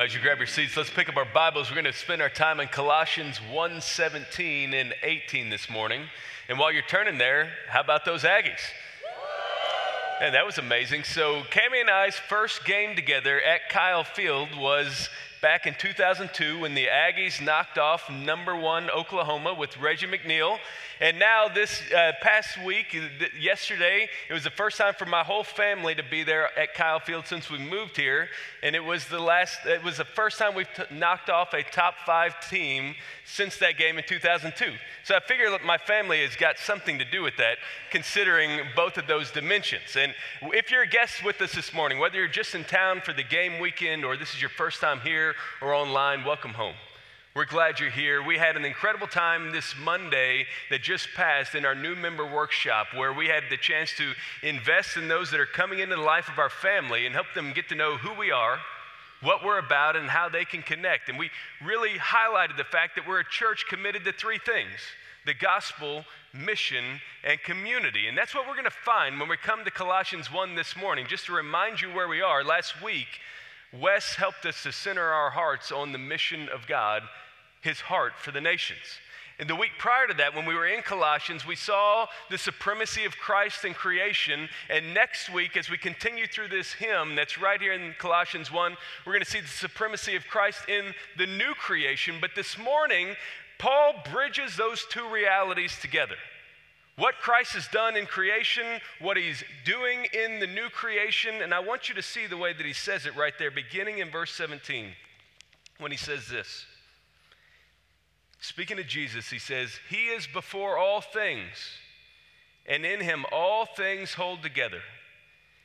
Well, as you grab your seats, let's pick up our Bibles. We're going to spend our time in Colossians 1 17 and 18 this morning. And while you're turning there, how about those Aggies? And that was amazing. So, Cami and I's first game together at Kyle Field was back in 2002 when the Aggies knocked off number one Oklahoma with Reggie McNeal. And now, this uh, past week, yesterday, it was the first time for my whole family to be there at Kyle Field since we moved here. And it was the last, it was the first time we've t- knocked off a top five team since that game in 2002. So I figure my family has got something to do with that, considering both of those dimensions. And if you're a guest with us this morning, whether you're just in town for the game weekend or this is your first time here or online, welcome home. We're glad you're here. We had an incredible time this Monday that just passed in our new member workshop where we had the chance to invest in those that are coming into the life of our family and help them get to know who we are, what we're about, and how they can connect. And we really highlighted the fact that we're a church committed to three things the gospel, mission, and community. And that's what we're going to find when we come to Colossians 1 this morning. Just to remind you where we are, last week, Wes helped us to center our hearts on the mission of God, his heart for the nations. And the week prior to that, when we were in Colossians, we saw the supremacy of Christ in creation. And next week, as we continue through this hymn that's right here in Colossians 1, we're going to see the supremacy of Christ in the new creation. But this morning, Paul bridges those two realities together. What Christ has done in creation, what he's doing in the new creation, and I want you to see the way that he says it right there, beginning in verse 17, when he says this. Speaking of Jesus, he says, He is before all things, and in him all things hold together.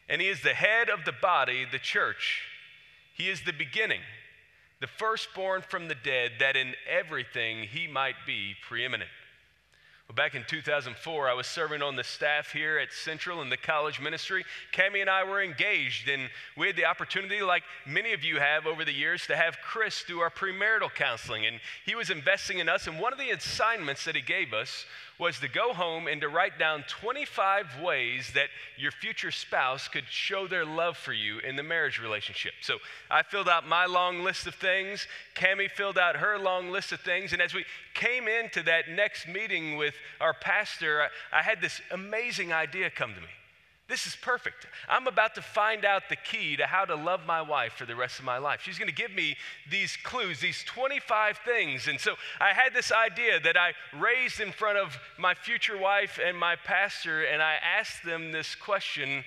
And he is the head of the body, the church. He is the beginning, the firstborn from the dead, that in everything he might be preeminent. Back in 2004, I was serving on the staff here at Central in the college ministry. Cami and I were engaged, and we had the opportunity, like many of you have over the years, to have Chris do our premarital counseling. And he was investing in us, and one of the assignments that he gave us was to go home and to write down 25 ways that your future spouse could show their love for you in the marriage relationship. So I filled out my long list of things. Cami filled out her long list of things. And as we came into that next meeting with our pastor, I, I had this amazing idea come to me. This is perfect. I'm about to find out the key to how to love my wife for the rest of my life. She's going to give me these clues, these 25 things. And so I had this idea that I raised in front of my future wife and my pastor, and I asked them this question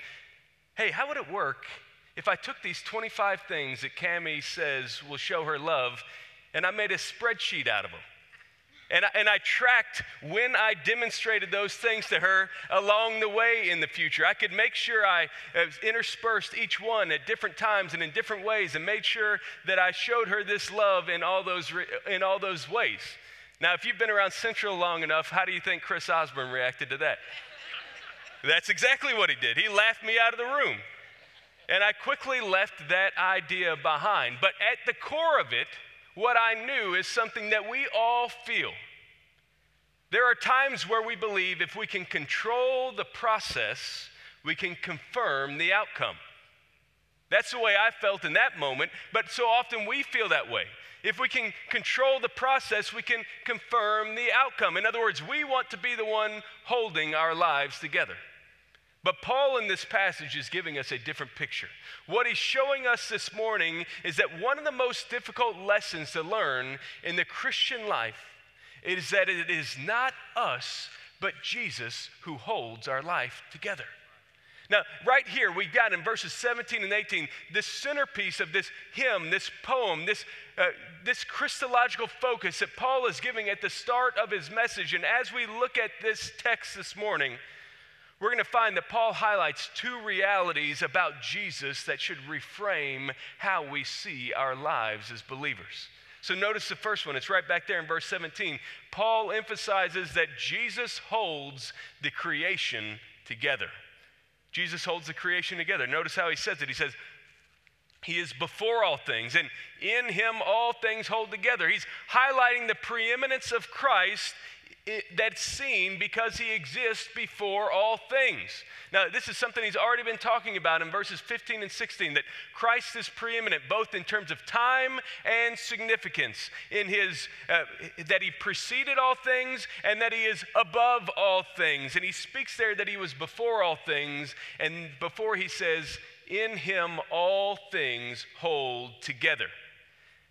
Hey, how would it work if I took these 25 things that Cami says will show her love and I made a spreadsheet out of them? And I, and I tracked when I demonstrated those things to her along the way in the future. I could make sure I uh, interspersed each one at different times and in different ways and made sure that I showed her this love in all those, in all those ways. Now, if you've been around Central long enough, how do you think Chris Osborne reacted to that? That's exactly what he did. He laughed me out of the room. And I quickly left that idea behind. But at the core of it, what I knew is something that we all feel. There are times where we believe if we can control the process, we can confirm the outcome. That's the way I felt in that moment, but so often we feel that way. If we can control the process, we can confirm the outcome. In other words, we want to be the one holding our lives together. But Paul in this passage is giving us a different picture. What he's showing us this morning is that one of the most difficult lessons to learn in the Christian life is that it is not us, but Jesus who holds our life together. Now, right here, we've got in verses 17 and 18 this centerpiece of this hymn, this poem, this, uh, this Christological focus that Paul is giving at the start of his message. And as we look at this text this morning, we're going to find that Paul highlights two realities about Jesus that should reframe how we see our lives as believers. So notice the first one, it's right back there in verse 17. Paul emphasizes that Jesus holds the creation together. Jesus holds the creation together. Notice how he says it. He says, He is before all things, and in him all things hold together. He's highlighting the preeminence of Christ that's seen because he exists before all things. Now, this is something he's already been talking about in verses 15 and 16 that Christ is preeminent both in terms of time and significance, in his, uh, that he preceded all things and that he is above all things. And he speaks there that he was before all things, and before he says, In him all things hold together.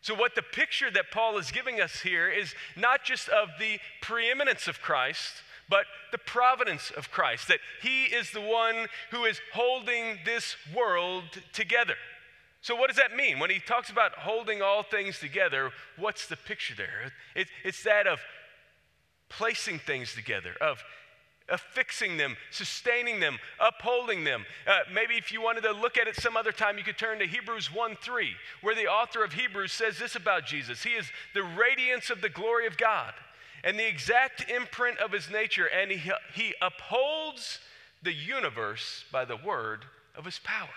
So, what the picture that Paul is giving us here is not just of the preeminence of Christ, but the providence of Christ, that he is the one who is holding this world together. So, what does that mean? When he talks about holding all things together, what's the picture there? It, it's that of placing things together, of affixing them, sustaining them, upholding them. Uh, maybe if you wanted to look at it some other time, you could turn to Hebrews 1 3, where the author of Hebrews says this about Jesus He is the radiance of the glory of God and the exact imprint of his nature, and he, he upholds the universe by the word of his power.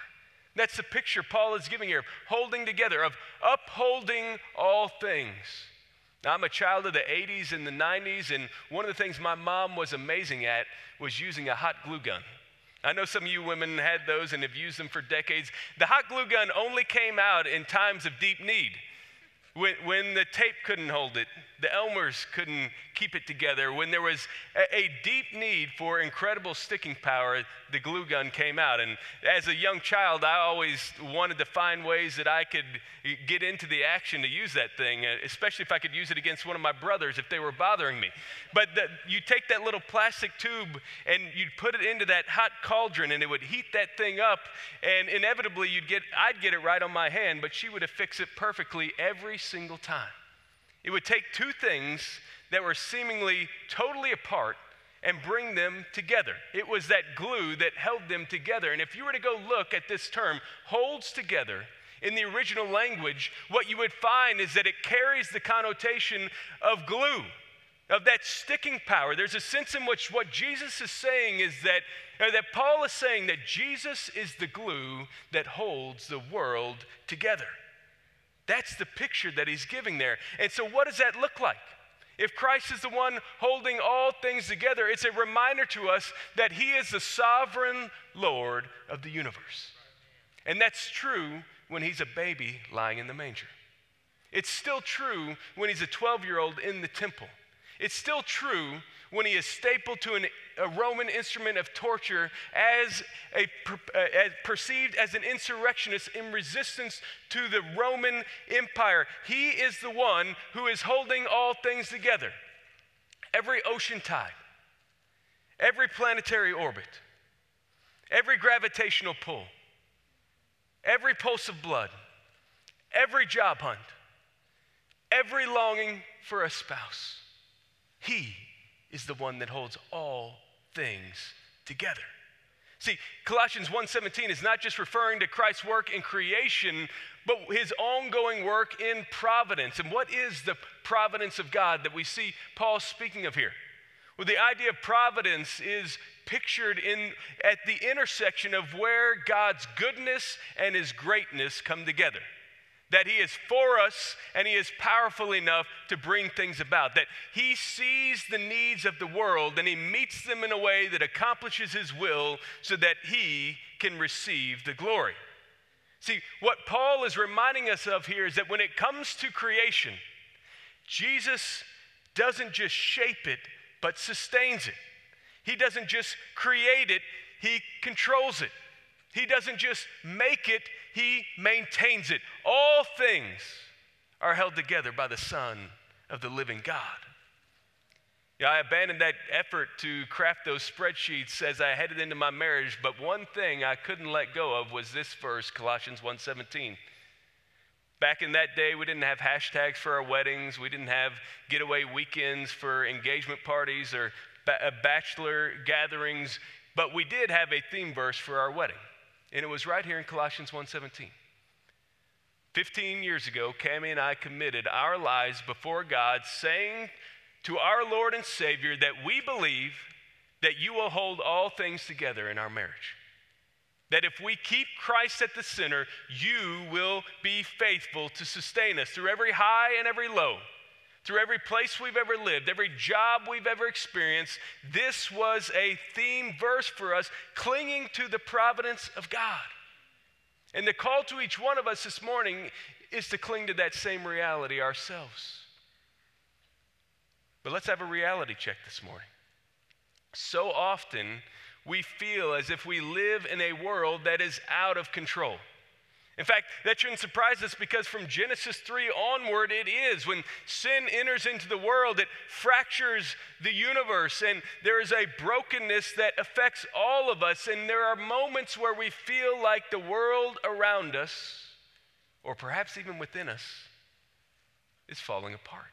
That's the picture Paul is giving here, holding together, of upholding all things. Now, I'm a child of the 80s and the 90s, and one of the things my mom was amazing at was using a hot glue gun. I know some of you women had those and have used them for decades. The hot glue gun only came out in times of deep need. When, when the tape couldn't hold it, the Elmers couldn't keep it together. When there was a, a, deep need for incredible sticking power, the glue gun came out. And as a young child, I always wanted to find ways that I could get into the action to use that thing, uh, especially if I could use it against one of my brothers if they were bothering me. But the, you take that little plastic tube and you'd put it into that hot cauldron, and it would heat that thing up, and inevitably you'd get, I'd get it right on my hand, but she would affix it perfectly every single time. It would take two things that were seemingly totally apart and bring them together. It was that glue that held them together. And if you were to go look at this term, holds together, in the original language, what you would find is that it carries the connotation of glue, of that sticking power. There's a sense in which what Jesus is saying is that, that Paul is saying that Jesus is the glue that holds the world together. That's the picture that he's giving there. And so, what does that look like? If Christ is the one holding all things together, it's a reminder to us that he is the sovereign Lord of the universe. And that's true when he's a baby lying in the manger. It's still true when he's a 12 year old in the temple. It's still true when he is stapled to an, a Roman instrument of torture as, a, uh, as perceived as an insurrectionist in resistance to the Roman Empire. He is the one who is holding all things together. Every ocean tide, every planetary orbit, every gravitational pull, every pulse of blood, every job hunt, every longing for a spouse. He is the one that holds all things together. See, Colossians 1:17 is not just referring to Christ's work in creation, but his ongoing work in providence. And what is the providence of God that we see Paul speaking of here? Well, the idea of providence is pictured in at the intersection of where God's goodness and his greatness come together that He is for us and He is powerful enough to bring things about, that He sees the needs of the world and He meets them in a way that accomplishes His will so that He can receive the glory. See, what Paul is reminding us of here is that when it comes to creation, Jesus doesn't just shape it, but sustains it. He doesn't just create it, He controls it. He doesn't just make it, he maintains it. All things are held together by the Son of the living God. Yeah, I abandoned that effort to craft those spreadsheets as I headed into my marriage, but one thing I couldn't let go of was this verse, Colossians 1:17. Back in that day, we didn't have hashtags for our weddings. We didn't have getaway weekends for engagement parties or uh, bachelor gatherings, but we did have a theme verse for our wedding. And it was right here in Colossians 1:17. 15 years ago, Cami and I committed our lives before God, saying to our Lord and Savior that we believe that you will hold all things together in our marriage. That if we keep Christ at the center, you will be faithful to sustain us through every high and every low, through every place we've ever lived, every job we've ever experienced, this was a theme verse for us, clinging to the providence of God. And the call to each one of us this morning is to cling to that same reality ourselves. But let's have a reality check this morning. So often, we feel as if we live in a world that is out of control. In fact, that shouldn't surprise us because from Genesis 3 onward, it is. When sin enters into the world, it fractures the universe, and there is a brokenness that affects all of us. And there are moments where we feel like the world around us, or perhaps even within us, is falling apart.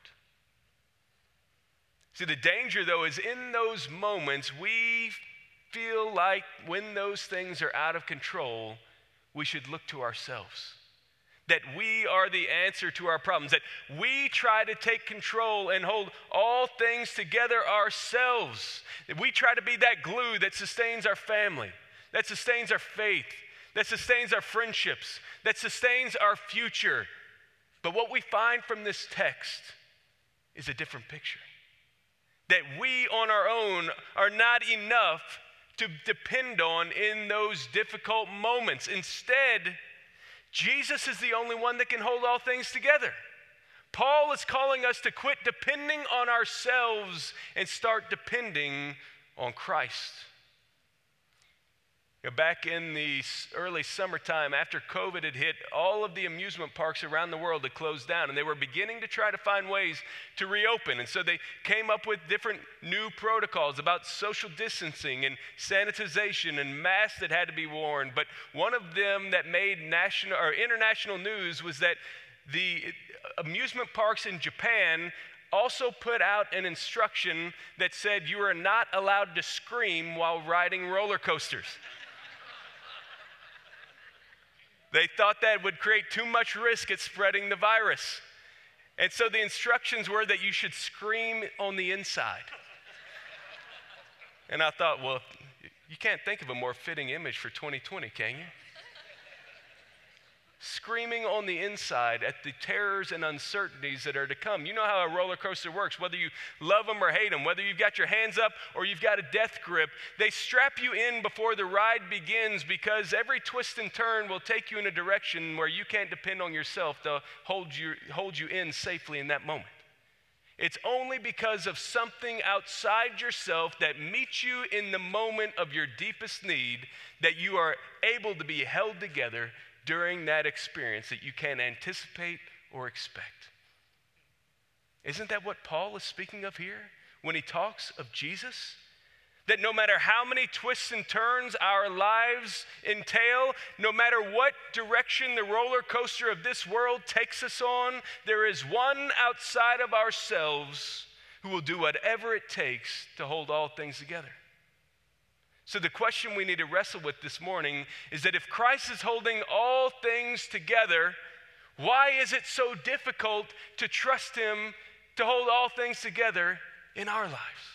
See, the danger, though, is in those moments we feel like when those things are out of control, we should look to ourselves. That we are the answer to our problems, that we try to take control and hold all things together ourselves. That we try to be that glue that sustains our family, that sustains our faith, that sustains our friendships, that sustains our future. But what we find from this text is a different picture. That we on our own are not enough to depend on in those difficult moments. Instead, Jesus is the only one that can hold all things together. Paul is calling us to quit depending on ourselves and start depending on Christ back in the early summertime, after COVID had hit, all of the amusement parks around the world had closed down, and they were beginning to try to find ways to reopen. And so they came up with different new protocols about social distancing and sanitization and masks that had to be worn. But one of them that made national or international news was that the uh, amusement parks in Japan also put out an instruction that said you are not allowed to scream while riding roller coasters. They thought that would create too much risk at spreading the virus. And so the instructions were that you should scream on the inside. And I thought, well, you can't think of a more fitting image for 2020, can you? Screaming on the inside at the terrors and uncertainties that are to come. You know how a roller coaster works, whether you love them or hate them, whether you've got your hands up or you've got a death grip, they strap you in before the ride begins because every twist and turn will take you in a direction where you can't depend on yourself to hold you, hold you in safely in that moment. It's only because of something outside yourself that meets you in the moment of your deepest need that you are able to be held together during that experience that you can't anticipate or expect. Isn't that what Paul is speaking of here when he talks of Jesus? That no matter how many twists and turns our lives entail, no matter what direction the roller coaster of this world takes us on, there is one outside of ourselves who will do whatever it takes to hold all things together. So, the question we need to wrestle with this morning is that if Christ is holding all things together, why is it so difficult to trust Him to hold all things together in our lives?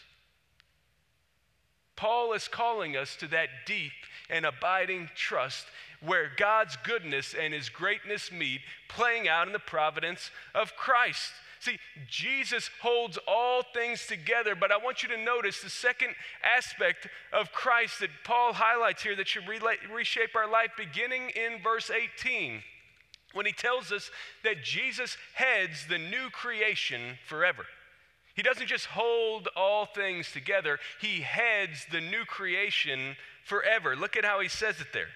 Paul is calling us to that deep and abiding trust where God's goodness and His greatness meet, playing out in the providence of Christ. See, Jesus holds all things together, but I want you to notice the second aspect of Christ that Paul highlights here that should reshape our life, beginning in verse 18, when he tells us that Jesus heads the new creation forever. He doesn't just hold all things together, he heads the new creation forever. Look at how he says it there.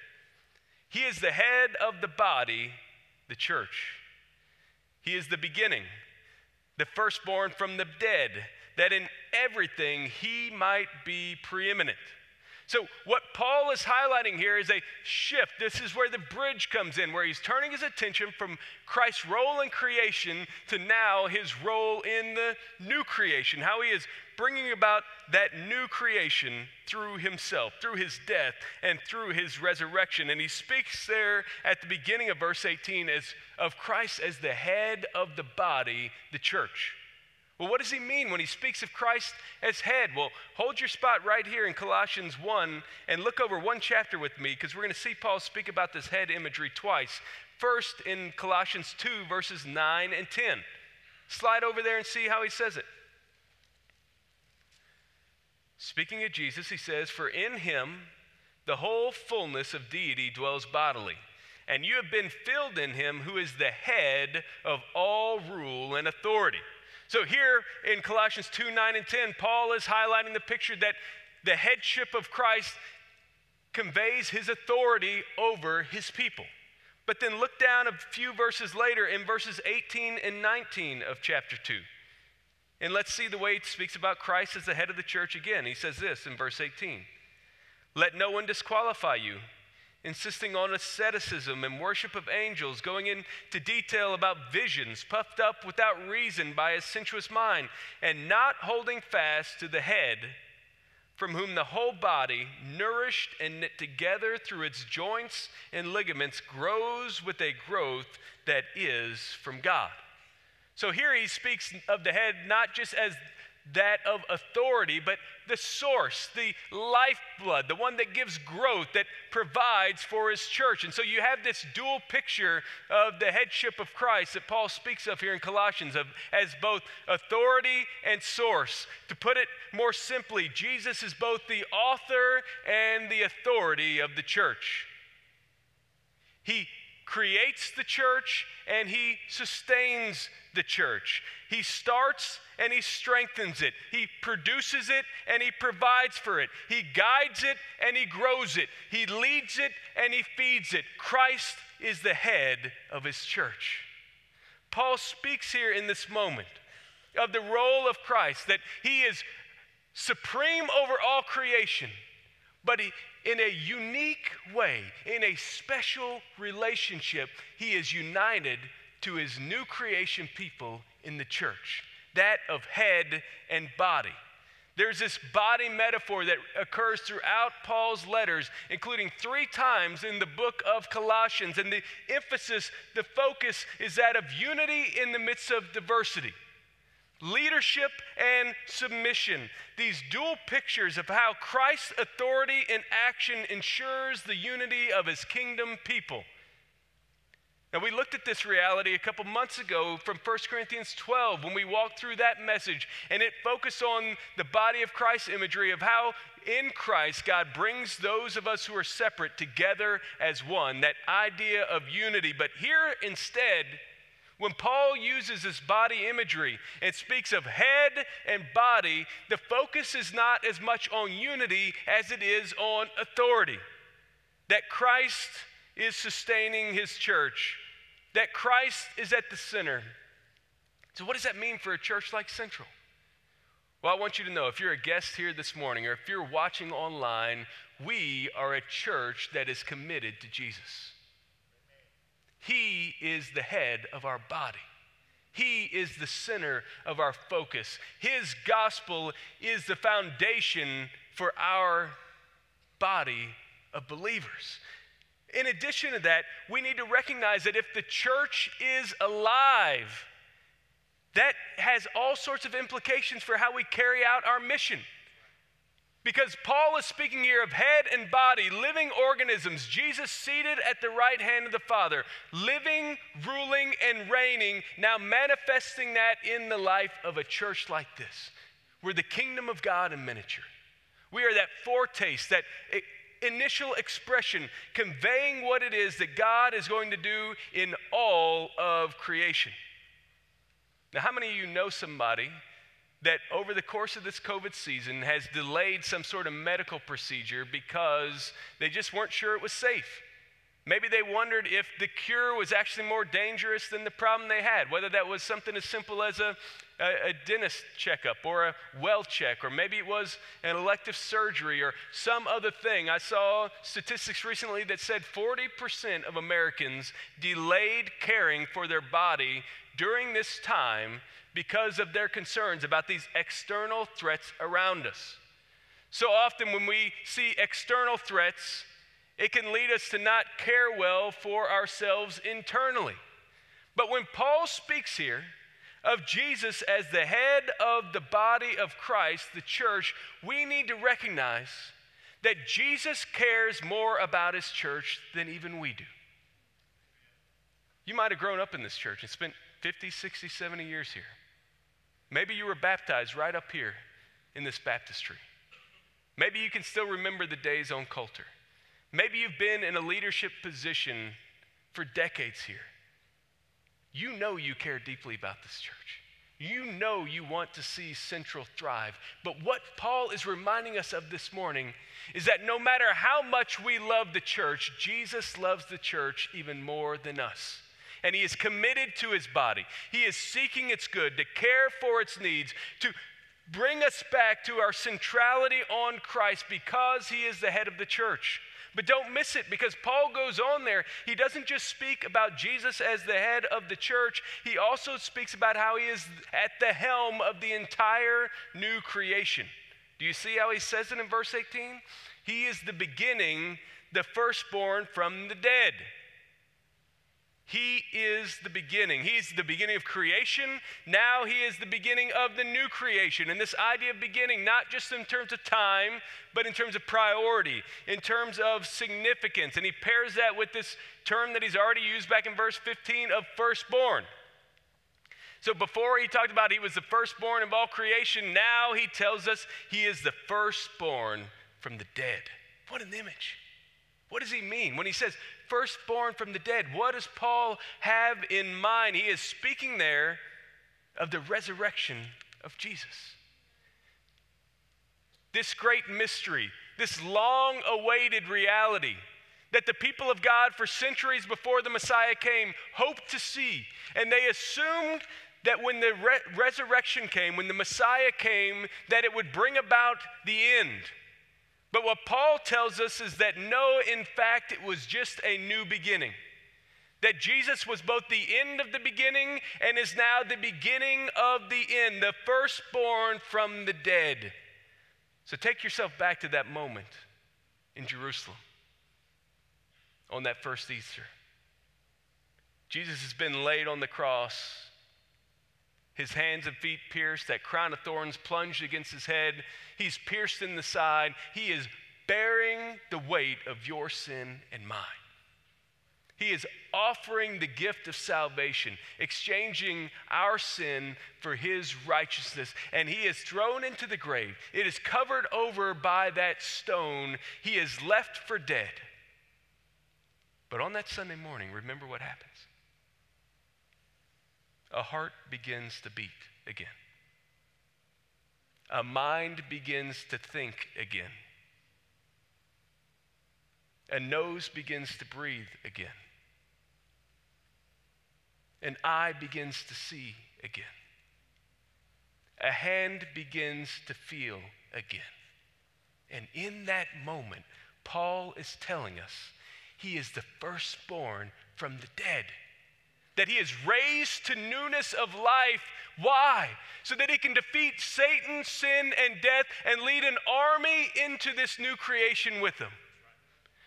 He is the head of the body, the church. He is the beginning the firstborn from the dead, that in everything he might be preeminent. So, what Paul is highlighting here is a shift. This is where the bridge comes in, where he's turning his attention from Christ's role in creation to now his role in the new creation, how he is bringing about that new creation through himself, through his death, and through his resurrection. And he speaks there at the beginning of verse 18 as, of Christ as the head of the body, the church. Well, what does he mean when he speaks of Christ as head? Well, hold your spot right here in Colossians 1 and look over one chapter with me because we're going to see Paul speak about this head imagery twice. First, in Colossians 2, verses 9 and 10. Slide over there and see how he says it. Speaking of Jesus, he says, For in him the whole fullness of deity dwells bodily, and you have been filled in him who is the head of all rule and authority. So here in Colossians 2 9 and 10, Paul is highlighting the picture that the headship of Christ conveys his authority over his people. But then look down a few verses later in verses 18 and 19 of chapter 2. And let's see the way he speaks about Christ as the head of the church again. He says this in verse 18 Let no one disqualify you, insisting on asceticism and worship of angels, going into detail about visions, puffed up without reason by a sensuous mind, and not holding fast to the head from whom the whole body, nourished and knit together through its joints and ligaments, grows with a growth that is from God. So here he speaks of the head not just as that of authority, but the source, the lifeblood, the one that gives growth, that provides for his church. And so you have this dual picture of the headship of Christ that Paul speaks of here in Colossians of, as both authority and source. To put it more simply, Jesus is both the author and the authority of the church. He creates the church and he sustains the church. He starts and he strengthens it. He produces it and he provides for it. He guides it and he grows it. He leads it and he feeds it. Christ is the head of his church. Paul speaks here in this moment of the role of Christ, that he is supreme over all creation, but he, in a unique way, in a special relationship, he is united to his new creation people in the church that of head and body. There's this body metaphor that occurs throughout Paul's letters, including three times in the book of Colossians. And the emphasis, the focus is that of unity in the midst of diversity. Leadership and submission, these dual pictures of how Christ's authority in action ensures the unity of his kingdom people. Now, we looked at this reality a couple months ago from 1 Corinthians 12 when we walked through that message, and it focused on the body of Christ imagery of how in Christ God brings those of us who are separate together as one, that idea of unity. But here instead, when Paul uses this body imagery and speaks of head and body, the focus is not as much on unity as it is on authority. That Christ is sustaining his church, that Christ is at the center. So, what does that mean for a church like Central? Well, I want you to know if you're a guest here this morning or if you're watching online, we are a church that is committed to Jesus. He is the head of our body. He is the center of our focus. His gospel is the foundation for our body of believers. In addition to that, we need to recognize that if the church is alive, that has all sorts of implications for how we carry out our mission. Because Paul is speaking here of head and body, living organisms, Jesus seated at the right hand of the Father, living, ruling, and reigning, now manifesting that in the life of a church like this. We're the kingdom of God in miniature. We are that foretaste, that initial expression, conveying what it is that God is going to do in all of creation. Now, how many of you know somebody that over the course of this COVID season has delayed some sort of medical procedure because they just weren't sure it was safe? Maybe they wondered if the cure was actually more dangerous than the problem they had, whether that was something as simple as a, a, a, dentist checkup or a well check, or maybe it was an elective surgery or some other thing. I saw statistics recently that said 40% of Americans delayed caring for their body during this time because of their concerns about these external threats around us. So often, when we see external threats, it can lead us to not care well for ourselves internally. But when Paul speaks here of Jesus as the head of the body of Christ, the church, we need to recognize that Jesus cares more about his church than even we do. You might have grown up in this church and spent 50, 60, 70 years here. Maybe you were baptized right up here in this baptistry. Maybe you can still remember the days on Coulter. Maybe you've been in a leadership position for decades here. You know you care deeply about this church. You know you want to see Central thrive. But what Paul is reminding us of this morning is that no matter how much we love the church, Jesus loves the church even more than us. And he is committed to his body. He is seeking its good, to care for its needs, to bring us back to our centrality on Christ because he is the head of the church. But don't miss it because Paul goes on there. He doesn't just speak about Jesus as the head of the church, he also speaks about how he is at the helm of the entire new creation. Do you see how he says it in verse 18? He is the beginning, the firstborn from the dead. He is the beginning. He's the beginning of creation. Now he is the beginning of the new creation. And this idea of beginning, not just in terms of time, but in terms of priority, in terms of significance. And he pairs that with this term that he's already used back in verse 15 of firstborn. So before he talked about he was the firstborn of all creation, now he tells us he is the firstborn from the dead. What an image. What does he mean when he says firstborn from the dead? What does Paul have in mind? He is speaking there of the resurrection of Jesus. This great mystery, this long awaited reality that the people of God for centuries before the Messiah came hoped to see. And they assumed that when the re- resurrection came, when the Messiah came, that it would bring about the end but what Paul tells us is that no, in fact, it was just a new beginning. That Jesus was both the end of the beginning and is now the beginning of the end, the firstborn from the dead. So take yourself back to that moment in Jerusalem on that first Easter. Jesus has been laid on the cross, his hands and feet pierced, that crown of thorns plunged against his head He's pierced in the side. He is bearing the weight of your sin and mine. He is offering the gift of salvation, exchanging our sin for his righteousness, and he is thrown into the grave. It is covered over by that stone. He is left for dead. But on that Sunday morning, remember what happens. A heart begins to beat again a mind begins to think again. A nose begins to breathe again. An eye begins to see again. A hand begins to feel again. And in that moment, Paul is telling us he is the firstborn from the dead that he is raised to newness of life. Why? So that he can defeat Satan, sin, and death and lead an army into this new creation with him.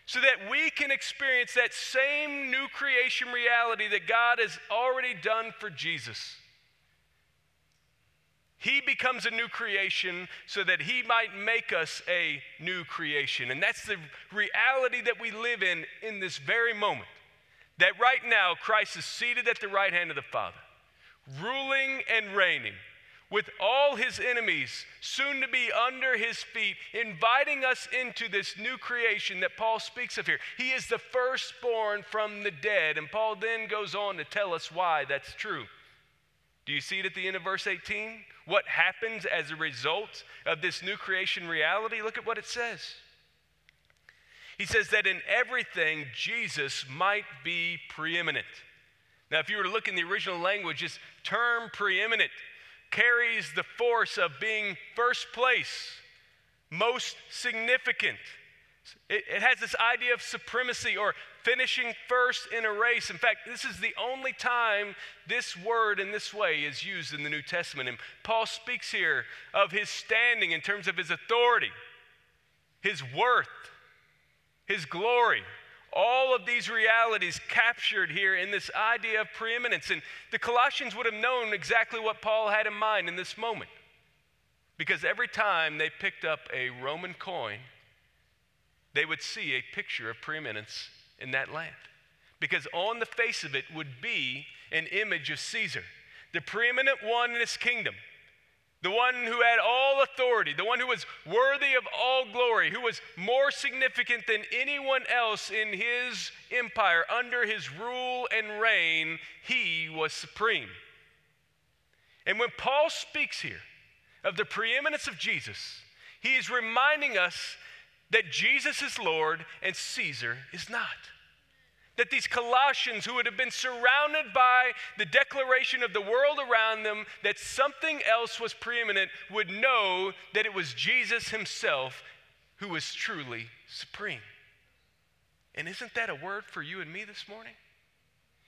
So that we can experience that same new creation reality that God has already done for Jesus. He becomes a new creation so that he might make us a new creation. And that's the reality that we live in in this very moment that right now Christ is seated at the right hand of the Father, ruling and reigning with all his enemies soon to be under his feet, inviting us into this new creation that Paul speaks of here. He is the firstborn from the dead. And Paul then goes on to tell us why that's true. Do you see it at the end of verse 18? What happens as a result of this new creation reality? Look at what it says. He says that in everything, Jesus might be preeminent. Now, if you were to look in the original language, this term preeminent carries the force of being first place, most significant. It, it, has this idea of supremacy or finishing first in a race. In fact, this is the only time this word in this way is used in the New Testament. And Paul speaks here of his standing in terms of his authority, his worth, his glory. All of these realities captured here in this idea of preeminence. And the Colossians would have known exactly what Paul had in mind in this moment. Because every time they picked up a Roman coin, they would see a picture of preeminence in that land. because on the face of it would be an image of Caesar, the preeminent one in his kingdom, the one who had all authority, the one who was worthy of all glory, who was more significant than anyone else in his empire. Under his rule and reign, he was supreme. And when Paul speaks here of the preeminence of Jesus, he is reminding us that Jesus is Lord and Caesar is not that these Colossians, who would have been surrounded by the declaration of the world around them that something else was preeminent, would know that it was Jesus himself who was truly supreme. And isn't that a word for you and me this morning?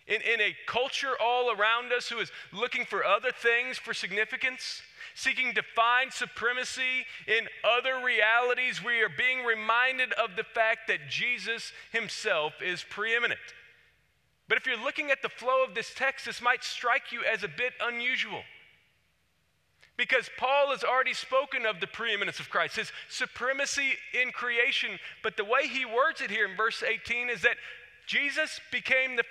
In, in a culture all around us who is looking for other things for significance, seeking to find supremacy in other realities, we are being reminded of the fact that Jesus himself is preeminent. But if you're looking at the flow of this text, this might strike you as a bit unusual. Because Paul has already spoken of the preeminence of Christ, his supremacy in creation. But the way he words it here in verse 18 is that Jesus became the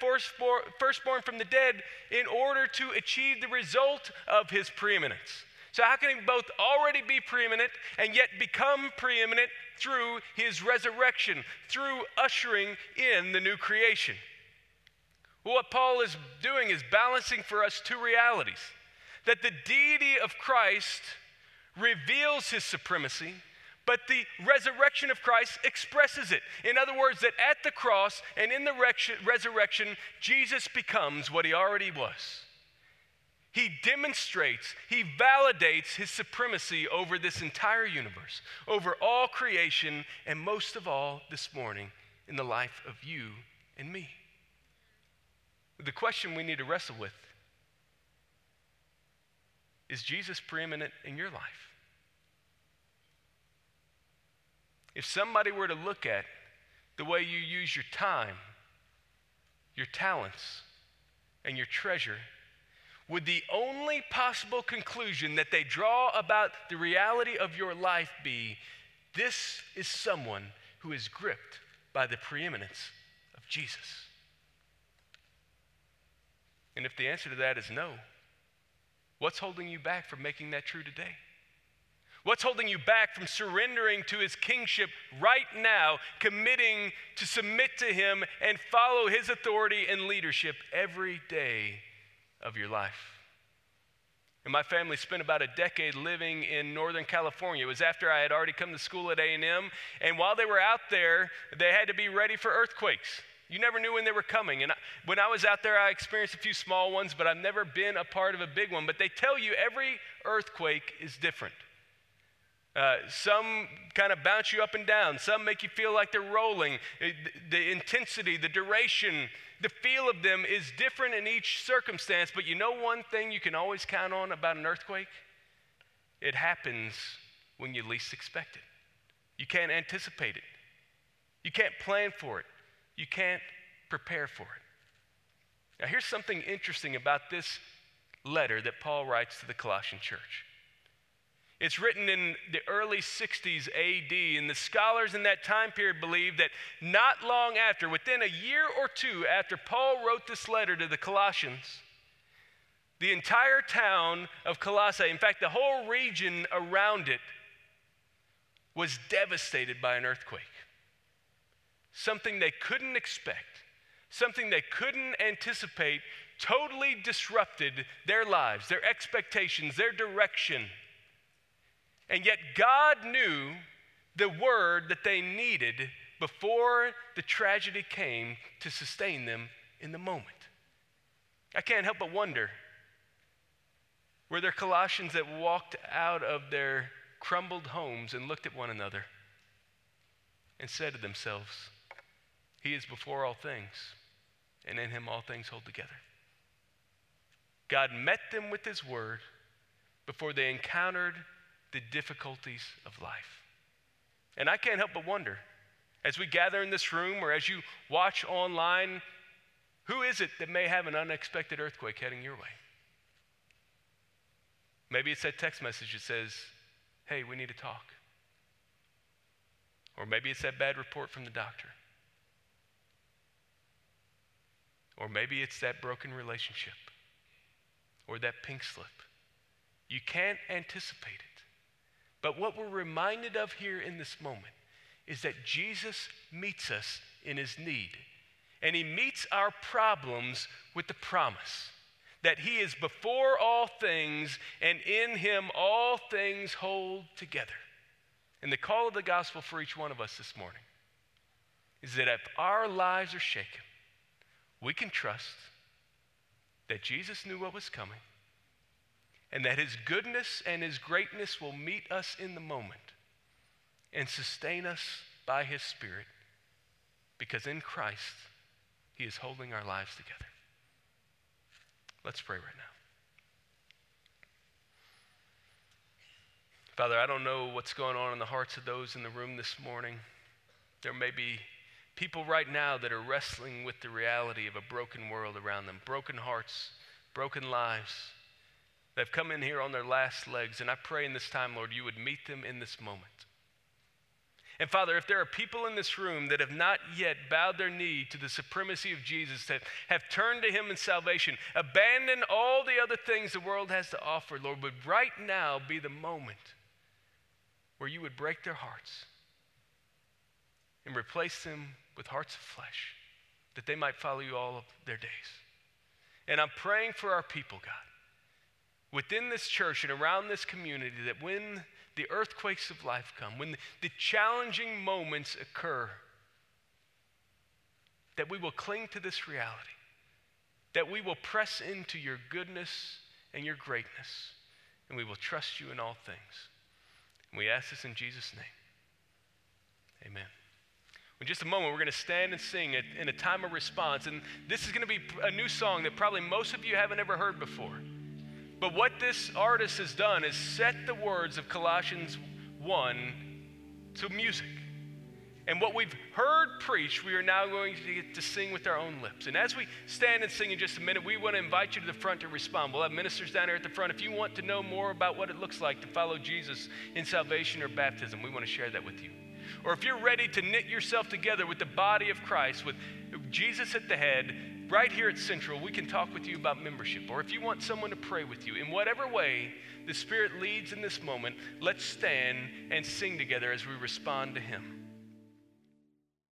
firstborn from the dead in order to achieve the result of his preeminence. So, how can he both already be preeminent and yet become preeminent through his resurrection, through ushering in the new creation? Well, what Paul is doing is balancing for us two realities that the deity of Christ reveals his supremacy, but the resurrection of Christ expresses it. In other words, that at the cross and in the resurrection, Jesus becomes what he already was. He demonstrates, he validates his supremacy over this entire universe, over all creation, and most of all this morning in the life of you and me. The question we need to wrestle with is Jesus preeminent in your life? If somebody were to look at the way you use your time, your talents, and your treasure, would the only possible conclusion that they draw about the reality of your life be this is someone who is gripped by the preeminence of Jesus? And if the answer to that is no, what's holding you back from making that true today? What's holding you back from surrendering to his kingship right now, committing to submit to him and follow his authority and leadership every day of your life. And my family spent about a decade living in Northern California. It was after I had already come to school at A&M, and while they were out there, they had to be ready for earthquakes. You never knew when they were coming. And I, when I was out there, I experienced a few small ones, but I've never been a part of a big one. But they tell you every earthquake is different. Uh, some kind of bounce you up and down. Some make you feel like they're rolling. The, the intensity, the duration, the feel of them is different in each circumstance, but you know one thing you can always count on about an earthquake? It happens when you least expect it. You can't anticipate it. You can't plan for it. You can't prepare for it. Now, here's something interesting about this letter that Paul writes to the Colossian church. It's written in the early 60s AD, and the scholars in that time period believe that not long after, within a year or two after Paul wrote this letter to the Colossians, the entire town of Colossae, in fact, the whole region around it, was devastated by an earthquake. Something they couldn't expect, something they couldn't anticipate, totally disrupted their lives, their expectations, their direction. And yet, God knew the word that they needed before the tragedy came to sustain them in the moment. I can't help but wonder were there Colossians that walked out of their crumbled homes and looked at one another and said to themselves, He is before all things, and in Him all things hold together. God met them with His word before they encountered the difficulties of life. And I can't help but wonder, as we gather in this room or as you watch online, who is it that may have an unexpected earthquake heading your way? Maybe it's that text message that says, hey, we need to talk. Or maybe it's that bad report from the doctor. Or maybe it's that broken relationship or that pink slip. You can't anticipate it. But what we're reminded of here in this moment is that Jesus meets us in his need. And he meets our problems with the promise that he is before all things, and in him all things hold together. And the call of the gospel for each one of us this morning is that if our lives are shaken, we can trust that Jesus knew what was coming and that his goodness and his greatness will meet us in the moment and sustain us by his Spirit because in Christ he is holding our lives together. Let's pray right now. Father, I don't know what's going on in the hearts of those in the room this morning. There may be people right now that are wrestling with the reality of a broken world around them, broken hearts, broken lives. They've come in here on their last legs, and I pray in this time, Lord, you would meet them in this moment. And Father, if there are people in this room that have not yet bowed their knee to the supremacy of Jesus, that have turned to Him in salvation, abandoned all the other things the world has to offer, Lord, would right now be the moment where you would break their hearts and replace them with hearts of flesh, that they might follow you all of their days. And I'm praying for our people, God, within this church and around this community, that when the earthquakes of life come, when the challenging moments occur, that we will cling to this reality, that we will press into your goodness and your greatness, and we will trust you in all things. And we ask this in Jesus' name. Amen. In just a moment, we're going to stand and sing in a time of response. And this is going to be a new song that probably most of you haven't ever heard before. But what this artist has done is set the words of Colossians 1 to music. And what we've heard preached, we are now going to get to sing with our own lips. And as we stand and sing in just a minute, we want to invite you to the front to respond. We'll have ministers down here at the front. If you want to know more about what it looks like to follow Jesus in salvation or baptism, we want to share that with you. Or if you're ready to knit yourself together with the body of Christ, with Jesus at the head, right here at Central, we can talk with you about membership. Or if you want someone to pray with you, in whatever way the Spirit leads in this moment, let's stand and sing together as we respond to Him.